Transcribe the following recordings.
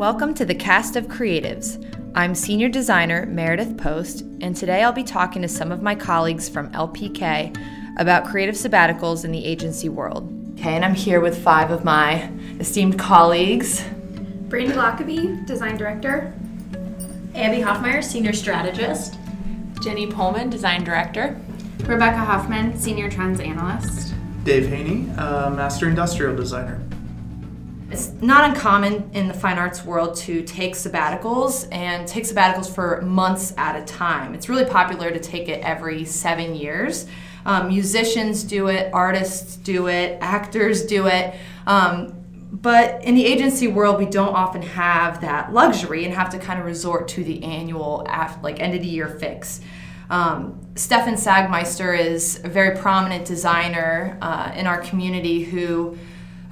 Welcome to the Cast of Creatives. I'm senior designer Meredith Post, and today I'll be talking to some of my colleagues from LPK about creative sabbaticals in the agency world. Okay, and I'm here with five of my esteemed colleagues. Brandy Lockaby, design director. Abby Hoffmeyer, senior strategist. Jenny Pullman, design director. Rebecca Hoffman, senior trends analyst. Dave Haney, uh, master industrial designer. It's not uncommon in the fine arts world to take sabbaticals and take sabbaticals for months at a time. It's really popular to take it every seven years. Um, musicians do it, artists do it, actors do it. Um, but in the agency world, we don't often have that luxury and have to kind of resort to the annual, like end of the year fix. Um, Stefan Sagmeister is a very prominent designer uh, in our community who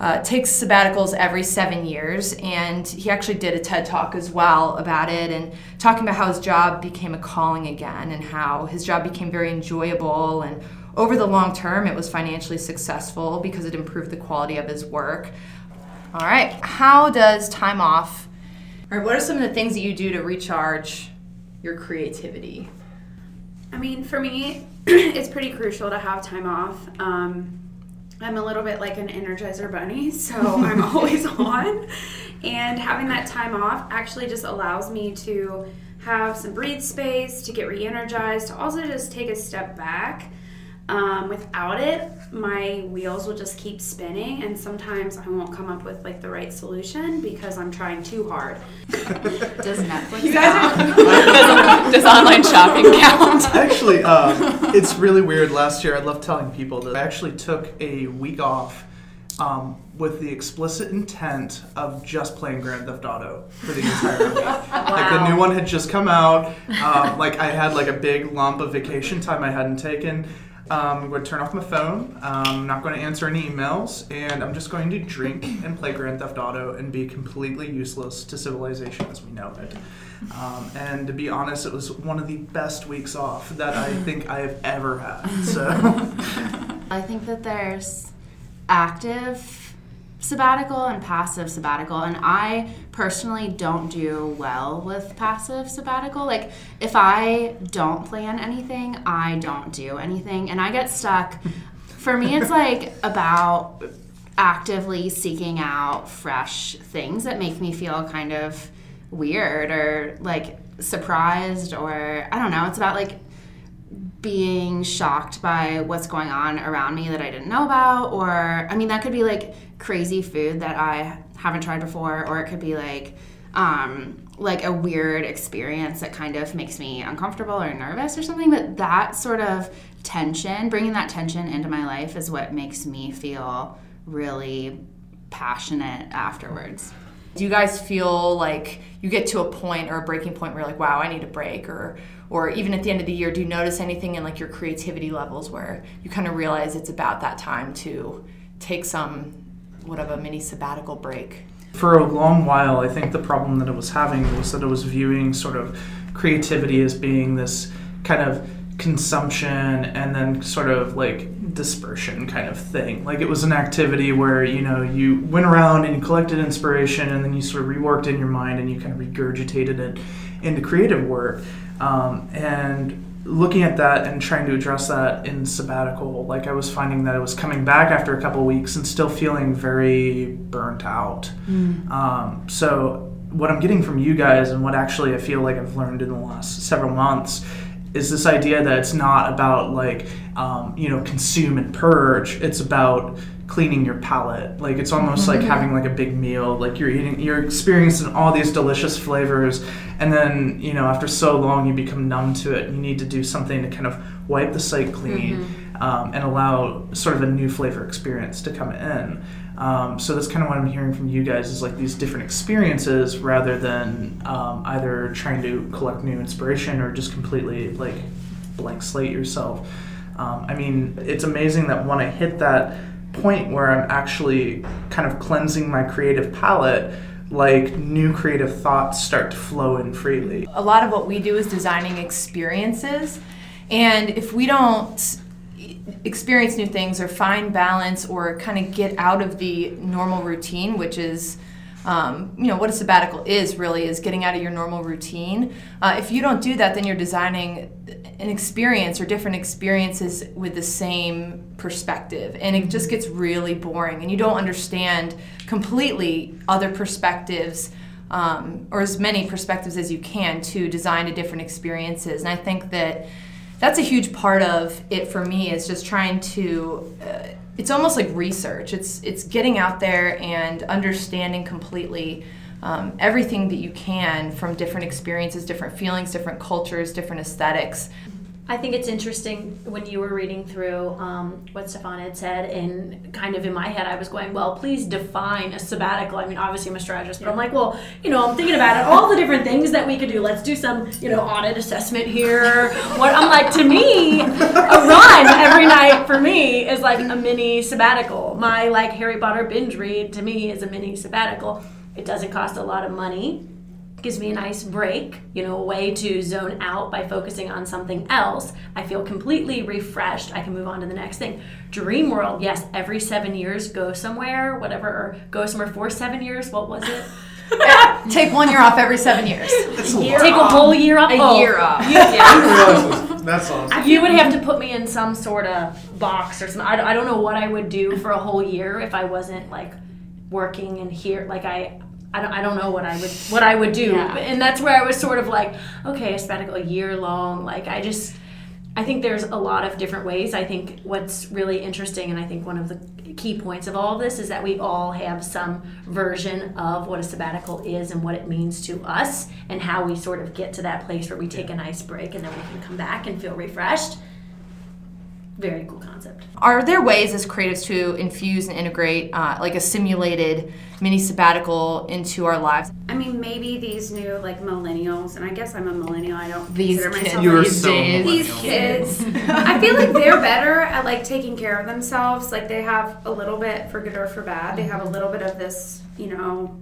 uh, takes sabbaticals every seven years, and he actually did a TED talk as well about it and talking about how his job became a calling again and how his job became very enjoyable. And over the long term, it was financially successful because it improved the quality of his work. All right, how does time off, or what are some of the things that you do to recharge your creativity? I mean, for me, it's pretty crucial to have time off. Um, I'm a little bit like an energizer bunny, so I'm always on. And having that time off actually just allows me to have some breathe space, to get re energized, to also just take a step back um, without it, my wheels will just keep spinning, and sometimes I won't come up with like the right solution because I'm trying too hard. Does Netflix you guys count? does, online shopping count? Actually, uh, it's really weird. Last year, I love telling people that I actually took a week off um, with the explicit intent of just playing Grand Theft Auto for the entire week. wow. Like the new one had just come out. Um, like I had like a big lump of vacation time I hadn't taken. Um, I'm going to turn off my phone. Um, I'm not going to answer any emails, and I'm just going to drink and play Grand Theft Auto and be completely useless to civilization as we know it. Um, and to be honest, it was one of the best weeks off that I think I have ever had. So I think that there's active sabbatical and passive sabbatical and i personally don't do well with passive sabbatical. Like if i don't plan anything i don't do anything and i get stuck. For me it's like about actively seeking out fresh things that make me feel kind of weird or like surprised or i don't know it's about like being shocked by what's going on around me that I didn't know about, or I mean, that could be like crazy food that I haven't tried before, or it could be like um, like a weird experience that kind of makes me uncomfortable or nervous or something. But that sort of tension, bringing that tension into my life, is what makes me feel really passionate afterwards. Do you guys feel like you get to a point or a breaking point where you're like, wow, I need a break, or or even at the end of the year, do you notice anything in like your creativity levels where you kind of realize it's about that time to take some what of a mini sabbatical break? For a long while, I think the problem that it was having was that it was viewing sort of creativity as being this kind of consumption and then sort of like dispersion kind of thing. Like it was an activity where, you know, you went around and you collected inspiration and then you sort of reworked in your mind and you kind of regurgitated it into creative work. Um, and looking at that and trying to address that in sabbatical, like I was finding that I was coming back after a couple weeks and still feeling very burnt out. Mm. Um, so, what I'm getting from you guys and what actually I feel like I've learned in the last several months is this idea that it's not about like um, you know consume and purge. It's about cleaning your palate. Like it's almost mm-hmm. like having like a big meal. Like you're eating, you're experiencing all these delicious flavors, and then you know after so long you become numb to it. You need to do something to kind of wipe the slate clean mm-hmm. Um, and allow sort of a new flavor experience to come in. Um, so that's kind of what I'm hearing from you guys is like these different experiences rather than um, either trying to collect new inspiration or just completely like blank slate yourself. Um, I mean, it's amazing that when I hit that point where I'm actually kind of cleansing my creative palette, like new creative thoughts start to flow in freely. A lot of what we do is designing experiences, and if we don't experience new things or find balance or kind of get out of the normal routine, which is um, you know what a sabbatical is really is getting out of your normal routine. Uh, if you don't do that then you're designing an experience or different experiences with the same perspective and it just gets really boring and you don't understand completely other perspectives um, or as many perspectives as you can to design a different experiences and i think that that's a huge part of it for me is just trying to uh, it's almost like research. It's it's getting out there and understanding completely um, everything that you can from different experiences different feelings different cultures different aesthetics I think it's interesting when you were reading through um, what Stefan had said, and kind of in my head, I was going, well, please define a sabbatical. I mean, obviously, I'm a strategist, but I'm like, well, you know, I'm thinking about it, all the different things that we could do. Let's do some, you know, audit assessment here. What I'm like, to me, a run every night for me is like a mini sabbatical. My like Harry Potter binge read to me is a mini sabbatical. It doesn't cost a lot of money gives me a nice break, you know, a way to zone out by focusing on something else. I feel completely refreshed. I can move on to the next thing. Dream World, yes, every seven years go somewhere, whatever, or go somewhere for seven years. What was it? take one year off every seven years Take a whole year off. a Oh, year off That's awesome. You would have to put me in some sort of box or something. I, I don't know what I would do for a whole year if I wasn't like working and here. Like I, I don't, I don't know what I would what I would do. Yeah. And that's where I was sort of like, okay, a sabbatical a year long. Like I just. I think there's a lot of different ways. I think what's really interesting, and I think one of the key points of all of this is that we all have some version of what a sabbatical is and what it means to us, and how we sort of get to that place where we take a nice break and then we can come back and feel refreshed. Very cool concept. Are there ways as creatives to infuse and integrate uh, like a simulated mini sabbatical into our lives? I mean, maybe these new like millennials, and I guess I'm a millennial. I don't These consider kids myself You're these so days. these kids i feel like they're better at like taking care of themselves like they have a little bit for good or for bad they have a little bit of this you know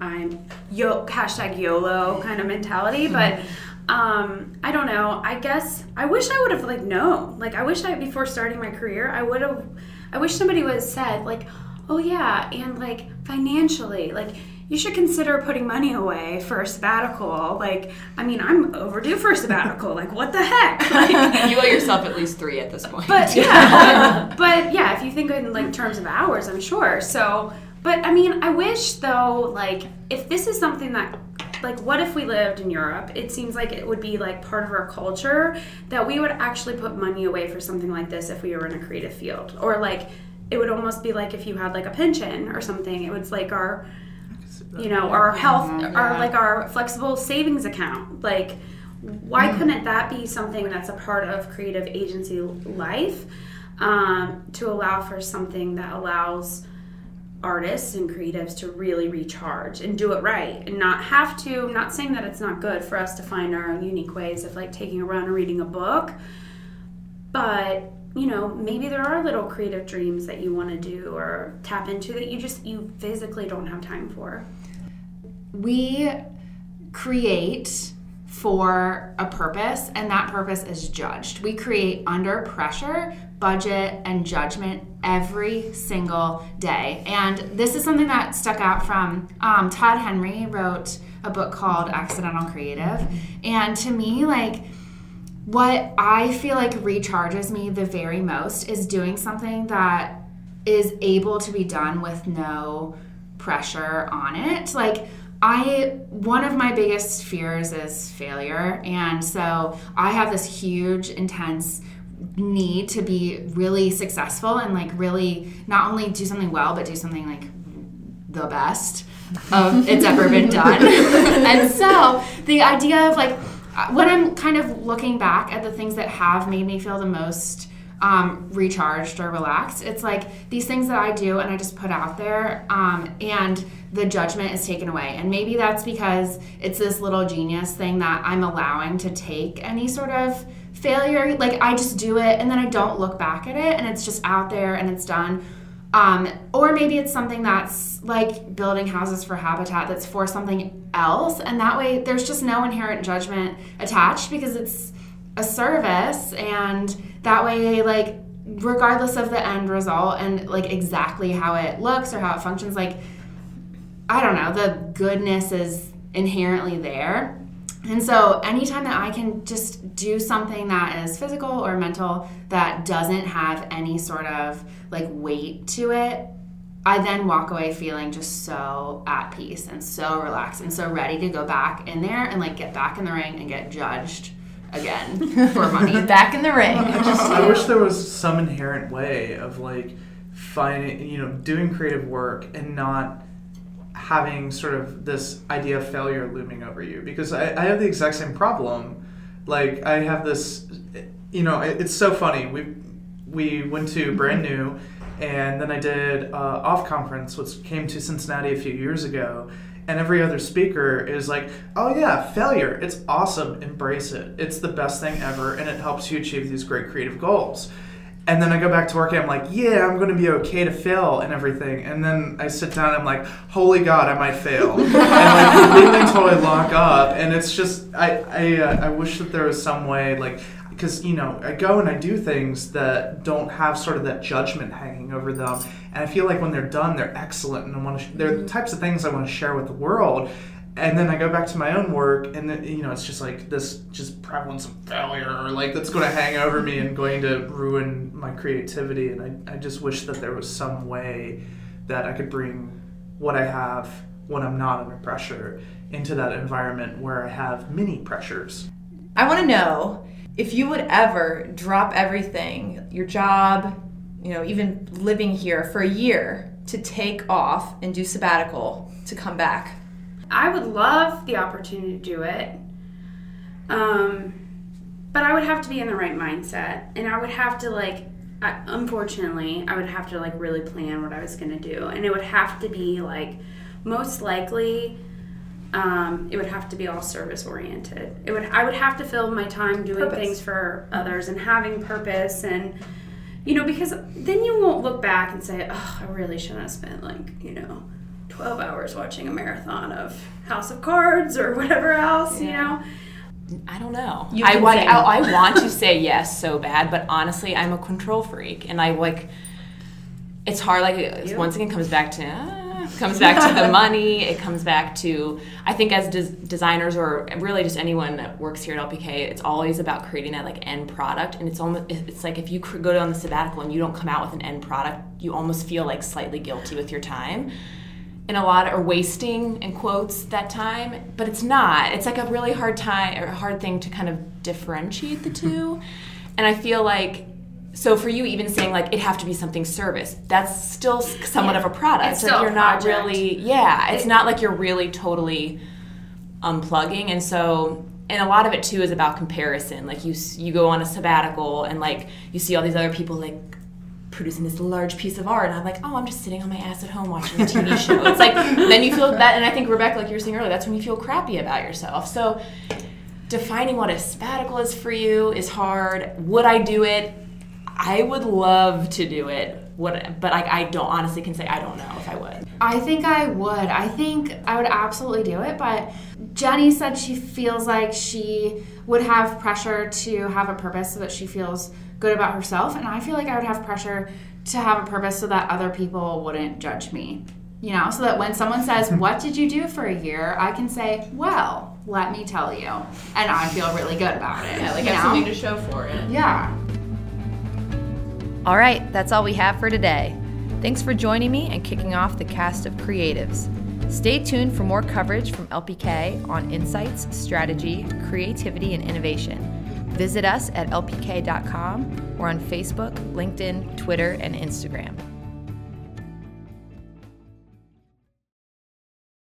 i'm yo hashtag yolo kind of mentality but um i don't know. I guess i wish i would have like known. Like i wish i before starting my career i would have i wish somebody would have said like oh yeah and like financially like you should consider putting money away for a sabbatical. Like i mean i'm overdue for a sabbatical. Like what the heck? Like, you owe yourself at least three at this point. but yeah. But, but yeah if you think in like terms of hours i'm sure. So but i mean i wish though like if this is something that like what if we lived in europe? It seems like it would be like part of our culture that we would actually put money away for something like this if we were in a creative field. Or like it would almost be like if you had like a pension or something. It was like our you know our health our like our flexible savings account. Like why couldn't that be something that's a part of creative agency life um, to allow for something that allows artists and creatives to really recharge and do it right and not have to I'm not saying that it's not good for us to find our own unique ways of like taking a run or reading a book but you know maybe there are little creative dreams that you want to do or tap into that you just you physically don't have time for. We create for a purpose and that purpose is judged. We create under pressure budget and judgment every single day and this is something that stuck out from um, todd henry wrote a book called accidental creative and to me like what I feel like recharges me the very most is doing something that is able to be done with no pressure on it. Like, I, one of my biggest fears is failure. And so I have this huge, intense need to be really successful and like really not only do something well, but do something like the best of it's ever been done. and so the idea of like when I'm kind of looking back at the things that have made me feel the most um, recharged or relaxed, it's like these things that I do and I just put out there, um, and the judgment is taken away. And maybe that's because it's this little genius thing that I'm allowing to take any sort of failure. Like I just do it and then I don't look back at it, and it's just out there and it's done. Um, or maybe it's something that's like building houses for habitat that's for something else. And that way there's just no inherent judgment attached because it's a service. And that way, like, regardless of the end result and like exactly how it looks or how it functions, like, I don't know, the goodness is inherently there. And so, anytime that I can just do something that is physical or mental that doesn't have any sort of like weight to it, I then walk away feeling just so at peace and so relaxed and so ready to go back in there and like get back in the ring and get judged again for money. Back in the ring. I I wish there was some inherent way of like finding you know doing creative work and not having sort of this idea of failure looming over you because I, I have the exact same problem like I have this you know it, it's so funny we we went to brand new and then I did uh, OFFF conference which came to Cincinnati a few years ago and every other speaker is like, oh yeah, failure. It's awesome. Embrace it. It's the best thing ever, and it helps you achieve these great creative goals. And then I go back to work and I'm like, yeah, I'm going to be okay to fail and everything. And then I sit down and I'm like, holy God, I might fail. and like completely totally lock up. And it's just, I, I, uh, I wish that there was some way, like, because you know I go and I do things that don't have sort of that judgment hanging over them, and I feel like when they're done, they're excellent, and I want to. Sh- they're the types of things I want to share with the world. And then I go back to my own work, and then, you know it's just like this, just prevalence of failure, like that's going to hang over me and going to ruin my creativity. And I, I just wish that there was some way that I could bring what I have when I'm not under pressure into that environment where I have mini pressures. I want to know if you would ever drop everything, your job, you know, even living here for a year to take off and do sabbatical to come back. I would love the opportunity to do it. Um, but I would have to be in the right mindset and I would have to like I, unfortunately, I would have to like really plan what I was to do and it would have to be like most likely um, it would have to be all service oriented. It would I would have to fill my time doing Purpose. things for others and having purpose and you know because then you won't look back and say oh I really shouldn't have spent like you know 12 hours watching a marathon of House of Cards or whatever else you know I don't know. I say I. I want to say yes so bad, but honestly, I'm a control freak, and I like. It's hard. Like once again, comes back to. uh, comes back to the money. It comes back to. I think as des- designers or really just anyone that works here at LPK, it's always about creating that like end product, and it's almost. It's like if you cr- go on the sabbatical and you don't come out with an end product, you almost feel like slightly guilty with your time and a lot are wasting in quotes that time but it's not. It's like a really hard time or a hard thing to kind of differentiate the two. And i feel like so for you even saying like it have to be something service that's still somewhat of a product. It's like still a you're not project. really yeah it's not like you're really totally unplugging. And so and a lot of it too is about comparison. Like you you go on a sabbatical and like you see all these other people like producing this large piece of art and I'm like, oh, I'm just sitting on my ass at home watching a TV show. It's like then you feel that and I think Rebecca, like you were saying earlier, that's when you feel crappy about yourself. So defining what a sabbatical is for you is hard. Would I do it? I would love to do it. What but I, I don't honestly can say I don't know if I would. I think I would. I think I would absolutely do it, but Jenny said she feels like she would have pressure to have a purpose so that she feels good about herself, and I feel like I would have pressure to have a purpose so that other people wouldn't judge me. You know, so that when someone says, "What did you do for a year?" I can say, "Well, let me tell you," and I feel really good about it. Yeah, like you have know? something to show for it. yeah. All right, that's all we have for today. Thanks for joining me and kicking off the cast of creatives. Stay tuned for more coverage from LPK on insights, strategy, creativity, and innovation. Visit us at lpk.com or on Facebook, LinkedIn, Twitter, and Instagram.